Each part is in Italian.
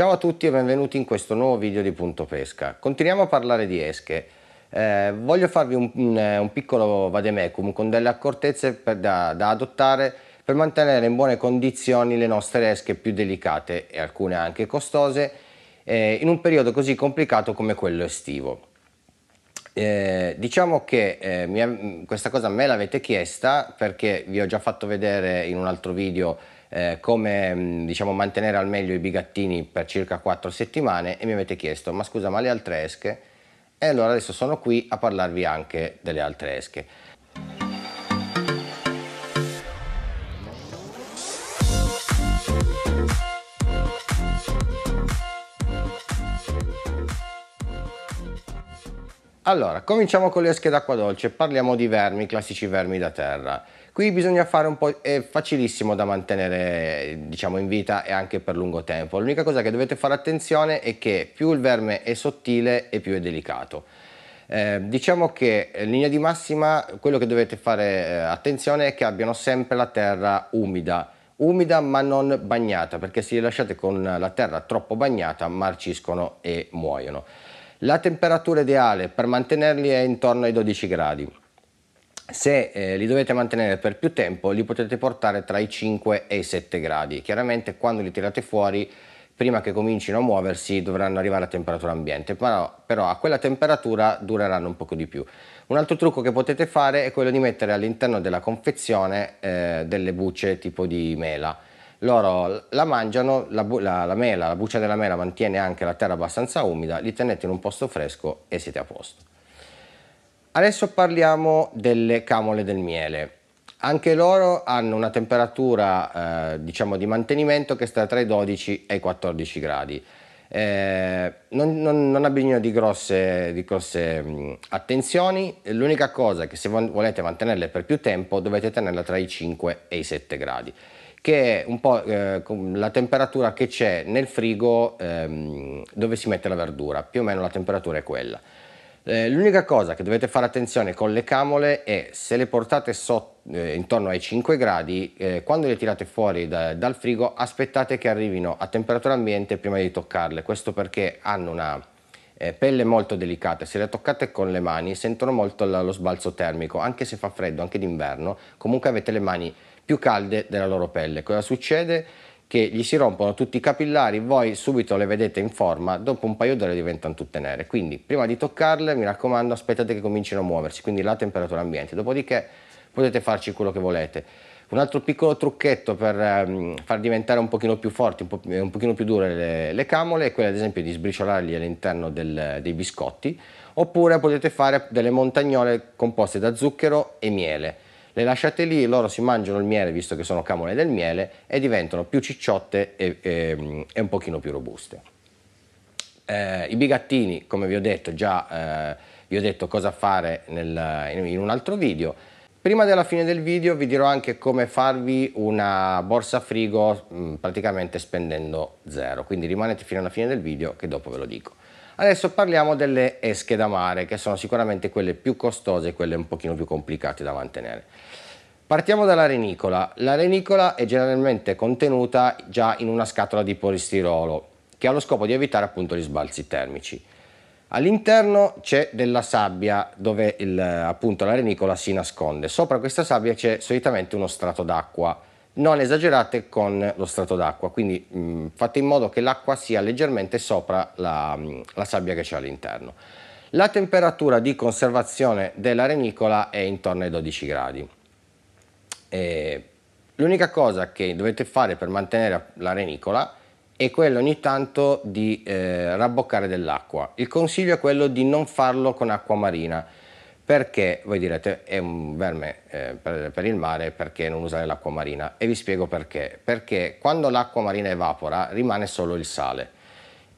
Ciao a tutti e benvenuti in questo nuovo video di Punto Pesca. Continuiamo a parlare di esche. Eh, voglio farvi un, un, piccolo vademecum con delle accortezze per, da, da adottare per mantenere in buone condizioni le nostre esche più delicate e alcune anche costose eh, in un periodo così complicato come quello estivo. Eh, diciamo che eh, mi, questa cosa me l'avete chiesta perché vi ho già fatto vedere in un altro video eh, come mm, diciamo, mantenere al meglio i bigattini per circa 4 settimane e mi avete chiesto ma scusa ma le altre esche? E allora adesso sono qui a parlarvi anche delle altre esche. Allora, cominciamo con le esche d'acqua dolce, parliamo di vermi, classici vermi da terra. Qui bisogna fare un po', è facilissimo da mantenere diciamo in vita e anche per lungo tempo. L'unica cosa che dovete fare attenzione è che più il verme è sottile e più è delicato. Eh, diciamo che in linea di massima quello che dovete fare eh, attenzione è che abbiano sempre la terra umida, umida ma non bagnata perché se li lasciate con la terra troppo bagnata marciscono e muoiono. La temperatura ideale per mantenerli è intorno ai 12 gradi. Se eh, li dovete mantenere per più tempo li potete portare tra i 5 e i 7 gradi. Chiaramente quando li tirate fuori prima che comincino a muoversi dovranno arrivare a temperatura ambiente. Però, però a quella temperatura dureranno un poco di più. Un altro trucco che potete fare è quello di mettere all'interno della confezione eh, delle bucce tipo di mela loro la mangiano, la, la, la, mela, la buccia della mela mantiene anche la terra abbastanza umida, li tenete in un posto fresco e siete a posto. Adesso parliamo delle camole del miele. Anche loro hanno una temperatura eh, diciamo di mantenimento che sta tra i 12 e i 14 gradi. Eh, non, non, non, ha bisogno di grosse, di grosse mh, attenzioni, l'unica cosa è che se volete mantenerle per più tempo dovete tenerla tra i 5 e i 7 gradi, che è un po' eh, la temperatura che c'è nel frigo ehm, dove si mette la verdura, più o meno la temperatura è quella. Eh, l'unica cosa che dovete fare attenzione con le camole è se le portate so, eh, intorno ai 5 gradi, eh, quando le tirate fuori da, dal frigo aspettate che arrivino a temperatura ambiente prima di toccarle, questo perché hanno una eh, pelle molto delicata, se le toccate con le mani sentono molto lo sbalzo termico, anche se fa freddo, anche d'inverno, comunque avete le mani più calde della loro pelle. Cosa succede? che gli si rompono tutti i capillari, voi subito le vedete in forma, dopo un paio d'ore diventano tutte nere. Quindi prima di toccarle, mi raccomando, aspettate che comincino a muoversi, quindi la temperatura ambiente. Dopodiché potete farci quello che volete. Un altro piccolo trucchetto per um, far diventare un pochino più forti, un, po un pochino più dure le, le, camole è quello ad esempio di sbriciolarli all'interno dei biscotti, oppure potete fare delle montagnole composte da zucchero e miele le lasciate lì, loro si mangiano il miele visto che sono camole del miele e diventano più cicciotte e, e, e un pochino più robuste. Eh, I bigattini, come vi ho detto già, eh, vi ho detto cosa fare nel, in un altro video. Prima della fine del video vi dirò anche come farvi una borsa frigo mh, praticamente spendendo zero, quindi rimanete fino alla fine del video che dopo ve lo dico. Adesso parliamo delle esche da mare, che sono sicuramente quelle più costose e quelle un pochino più complicate da mantenere. Partiamo dalla renicola. La renicola è generalmente contenuta già in una scatola di polistirolo, che ha lo scopo di evitare appunto gli sbalzi termici. All'interno c'è della sabbia dove il, appunto la renicola si nasconde. Sopra questa sabbia c'è solitamente uno strato d'acqua non esagerate con lo strato d'acqua, quindi mh, mm, fate in modo che l'acqua sia leggermente sopra la, mm, la sabbia che c'è all'interno. La temperatura di conservazione della renicola è intorno ai 12 gradi. L'unica cosa che dovete fare per mantenere la renicola è quello ogni tanto di eh, rabboccare dell'acqua. Il consiglio è quello di non farlo con acqua marina perché, voi direte, è un verme eh, per, per, il mare, perché non usare l'acqua marina? E vi spiego perché. Perché quando l'acqua marina evapora rimane solo il sale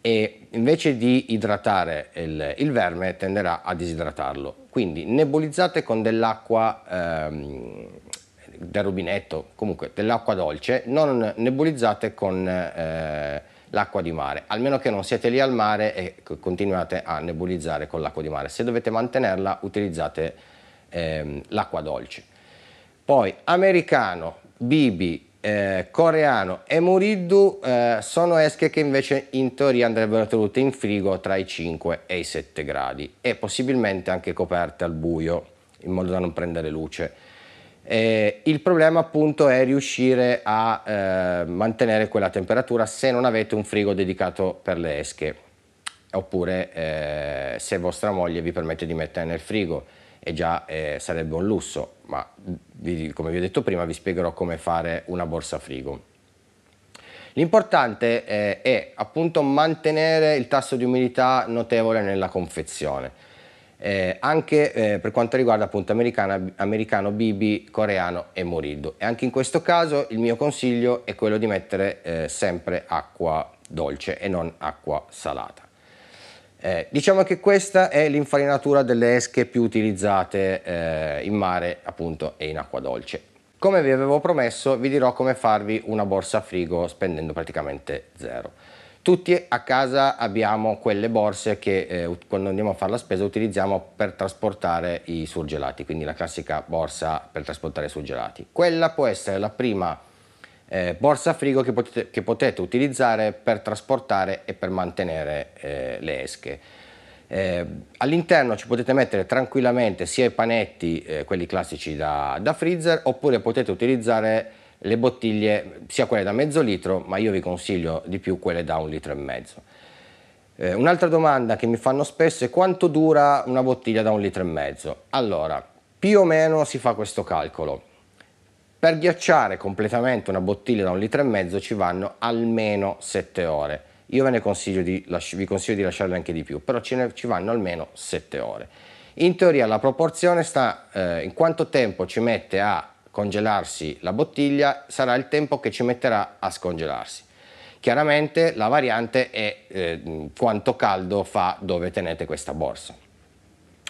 e invece di idratare il, il verme tenderà a disidratarlo. Quindi nebulizzate con dell'acqua ehm, del rubinetto, comunque dell'acqua dolce, non nebulizzate con... Eh, l'acqua di mare, almeno che non siete lì al mare e continuate a nebulizzare con l'acqua di mare. Se dovete mantenerla utilizzate ehm, l'acqua dolce. Poi americano, bibi, eh, coreano e muriddu eh, sono esche che invece in teoria andrebbero tenute in frigo tra i 5 e i 7 gradi e possibilmente anche coperte al buio in modo da non prendere luce. Eh, il problema appunto è riuscire a eh, mantenere quella temperatura se non avete un frigo dedicato per le esche. Oppure eh, se vostra moglie vi permette di mettere nel frigo e già eh, sarebbe un lusso, ma vi, come vi ho detto prima vi spiegherò come fare una borsa frigo. L'importante eh, è appunto mantenere il tasso di umidità notevole nella confezione, eh, anche eh, per quanto riguarda appunto americano, bibi, coreano e morillo. E anche in questo caso il mio consiglio è quello di mettere eh, sempre acqua dolce e non acqua salata. Eh, diciamo che questa è l'infarinatura delle esche più utilizzate eh, in mare appunto e in acqua dolce. Come vi avevo promesso vi dirò come farvi una borsa frigo spendendo praticamente zero. Tutti a casa abbiamo quelle borse che eh, quando andiamo a fare la spesa utilizziamo per trasportare i surgelati, quindi la classica borsa per trasportare i surgelati. Quella può essere la prima eh, borsa frigo che potete, che potete, utilizzare per trasportare e per mantenere eh, le esche. Eh, all'interno ci potete mettere tranquillamente sia i panetti, eh, quelli classici da, da, freezer, oppure potete utilizzare le bottiglie, sia quelle da mezzo litro, ma io vi consiglio di più quelle da un litro e mezzo. Eh, un'altra domanda che mi fanno spesso è quanto dura una bottiglia da un litro e mezzo? Allora, più o meno si fa questo calcolo. Per ghiacciare completamente una bottiglia da un litro e mezzo ci vanno almeno 7 ore. Io ve ne consiglio di, vi consiglio di lasciarle anche di più, però ne, ci vanno almeno 7 ore. In teoria la proporzione sta eh, in quanto tempo ci mette a congelarsi la bottiglia sarà il tempo che ci metterà a scongelarsi. Chiaramente la variante è eh, quanto caldo fa dove tenete questa borsa.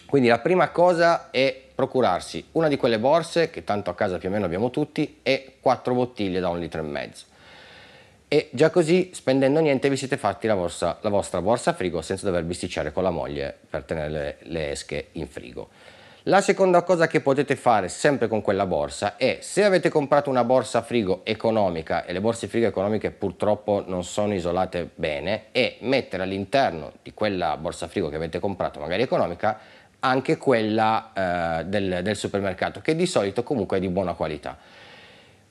Quindi la prima cosa è procurarsi una di quelle borse, che tanto a casa più o meno abbiamo tutti, e quattro bottiglie da un litro e mezzo. E già così, spendendo niente, vi siete fatti la, borsa, la vostra borsa frigo senza dover bisticciare con la moglie per tenere le, le esche in frigo. La seconda cosa che potete fare sempre con quella borsa è se avete comprato una borsa frigo economica e le borse frigo economiche purtroppo non sono isolate bene è mettere all'interno di quella borsa frigo che avete comprato magari economica anche quella eh, del, del supermercato, che di solito comunque è di buona qualità.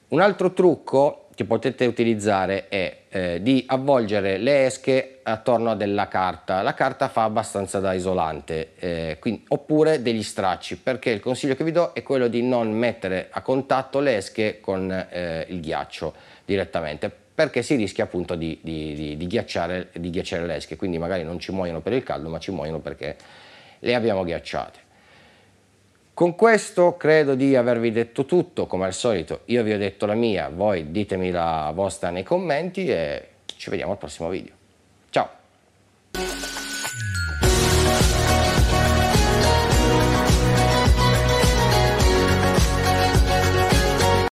Un altro trucco che potete utilizzare è eh, di avvolgere le esche attorno a della carta. La carta fa abbastanza da isolante, eh, quindi, oppure degli stracci, perché il consiglio che vi do è quello di non mettere a contatto le esche con eh, il ghiaccio direttamente, perché si rischia appunto di, di, di, di, ghiacciare, di ghiacciare le esche, quindi magari non ci muoiono per il caldo, ma ci muoiono perché le abbiamo ghiacciate. Con questo credo di avervi detto tutto, come al solito io vi ho detto la mia, voi ditemi la vostra nei commenti e ci vediamo al prossimo video.